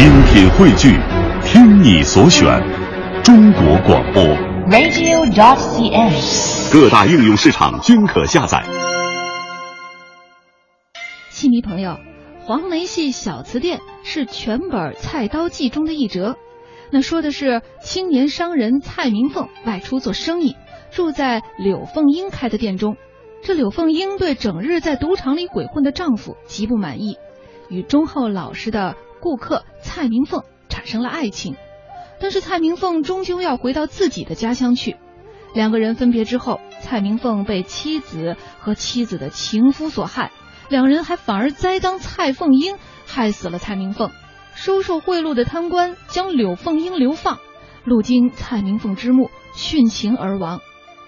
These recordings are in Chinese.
精品汇聚，听你所选，中国广播。radio.cn。各大应用市场均可下载。戏迷朋友，黄梅戏小词店是全本《菜刀记》中的一折。那说的是青年商人蔡明凤外出做生意，住在柳凤英开的店中。这柳凤英对整日在赌场里鬼混的丈夫极不满意，与忠厚老实的顾客蔡明凤产生了爱情。但是蔡明凤终究要回到自己的家乡去。两个人分别之后，蔡明凤被妻子和妻子的情夫所害，两人还反而栽赃蔡凤英，害死了蔡明凤。收受贿赂的贪官将柳凤英流放，路经蔡明凤之墓，殉情而亡。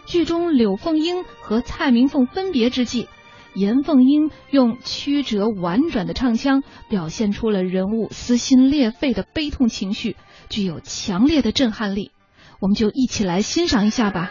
剧中柳凤英和蔡明凤分别之际，严凤英用曲折婉转的唱腔，表现出了人物撕心裂肺的悲痛情绪，具有强烈的震撼力。我们就一起来欣赏一下吧。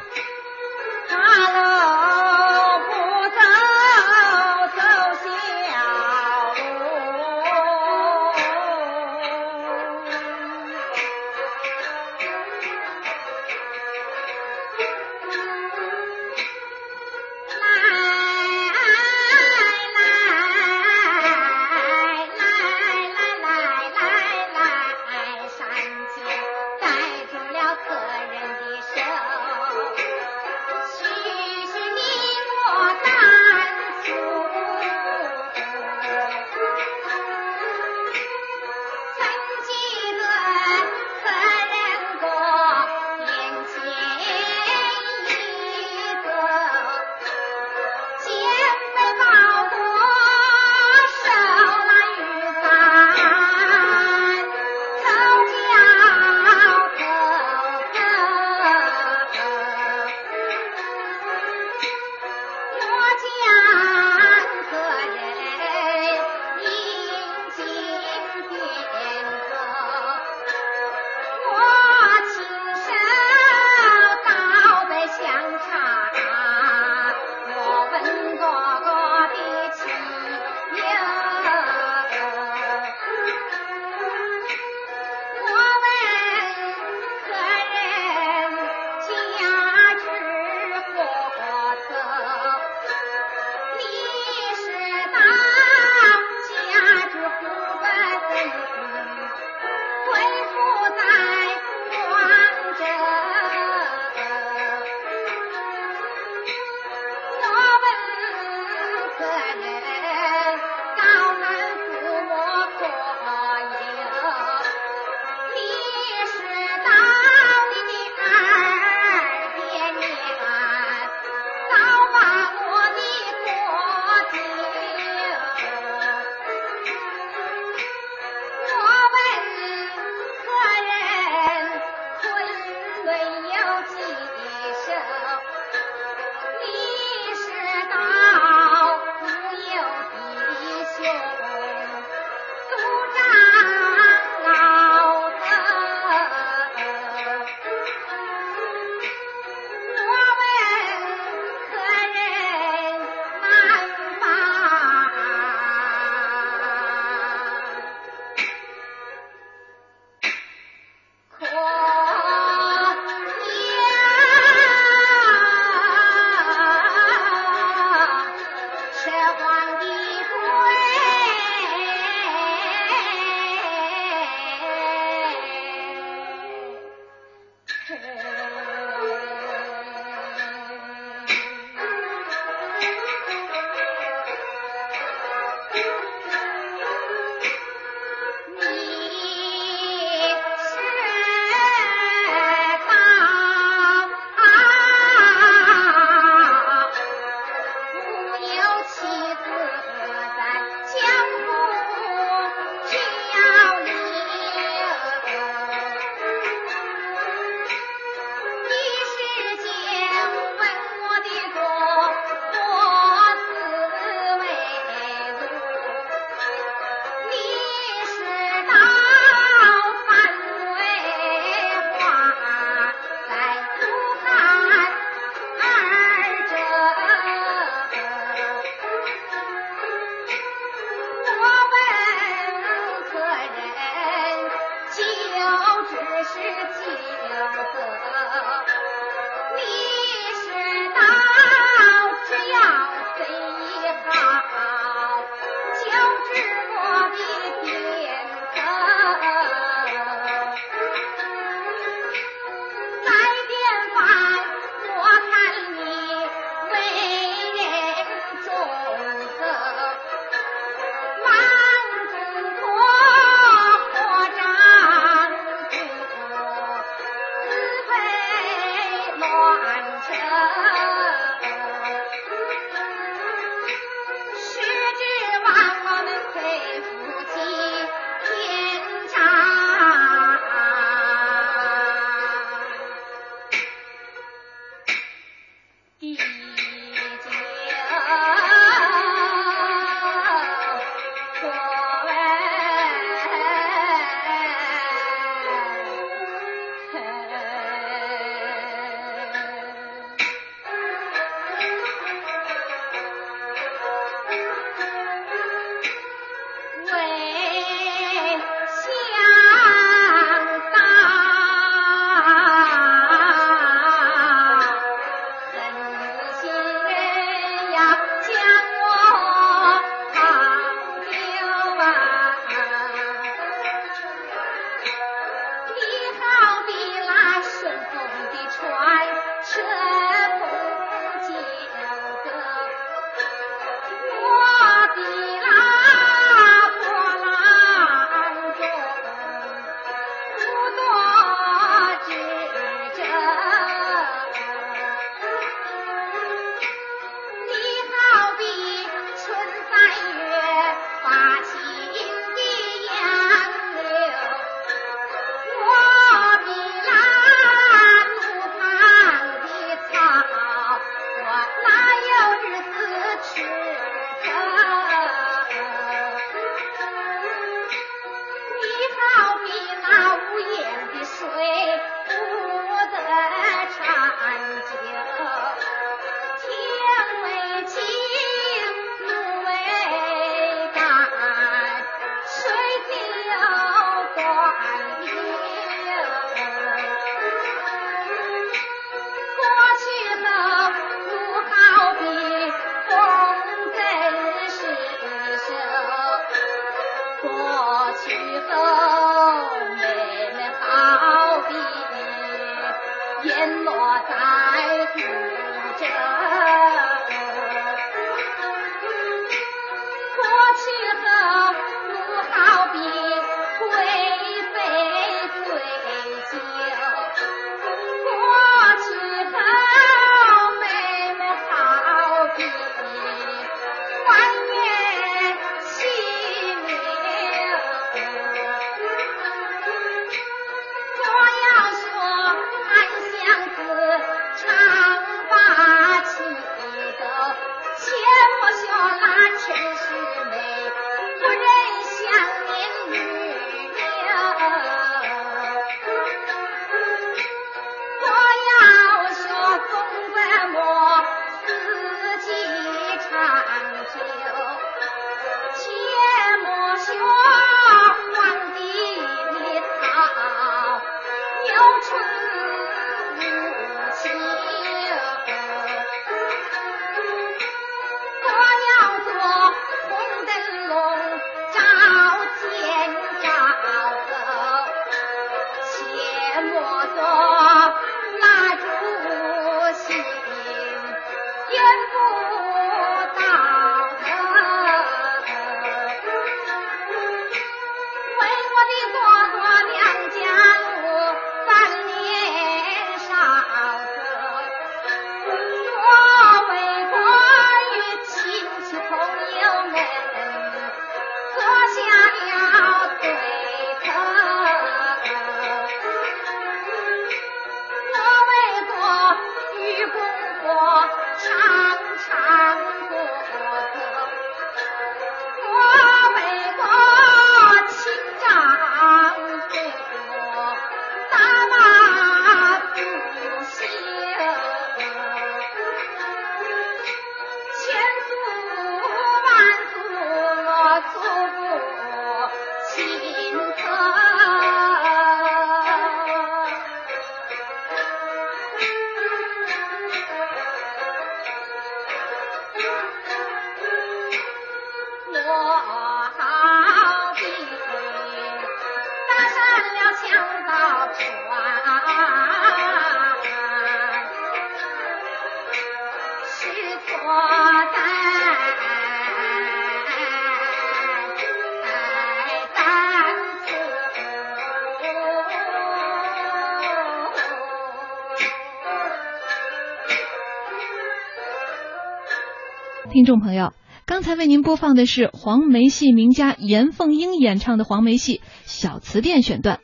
听众朋友，刚才为您播放的是黄梅戏名家严凤英演唱的黄梅戏《小词店》选段。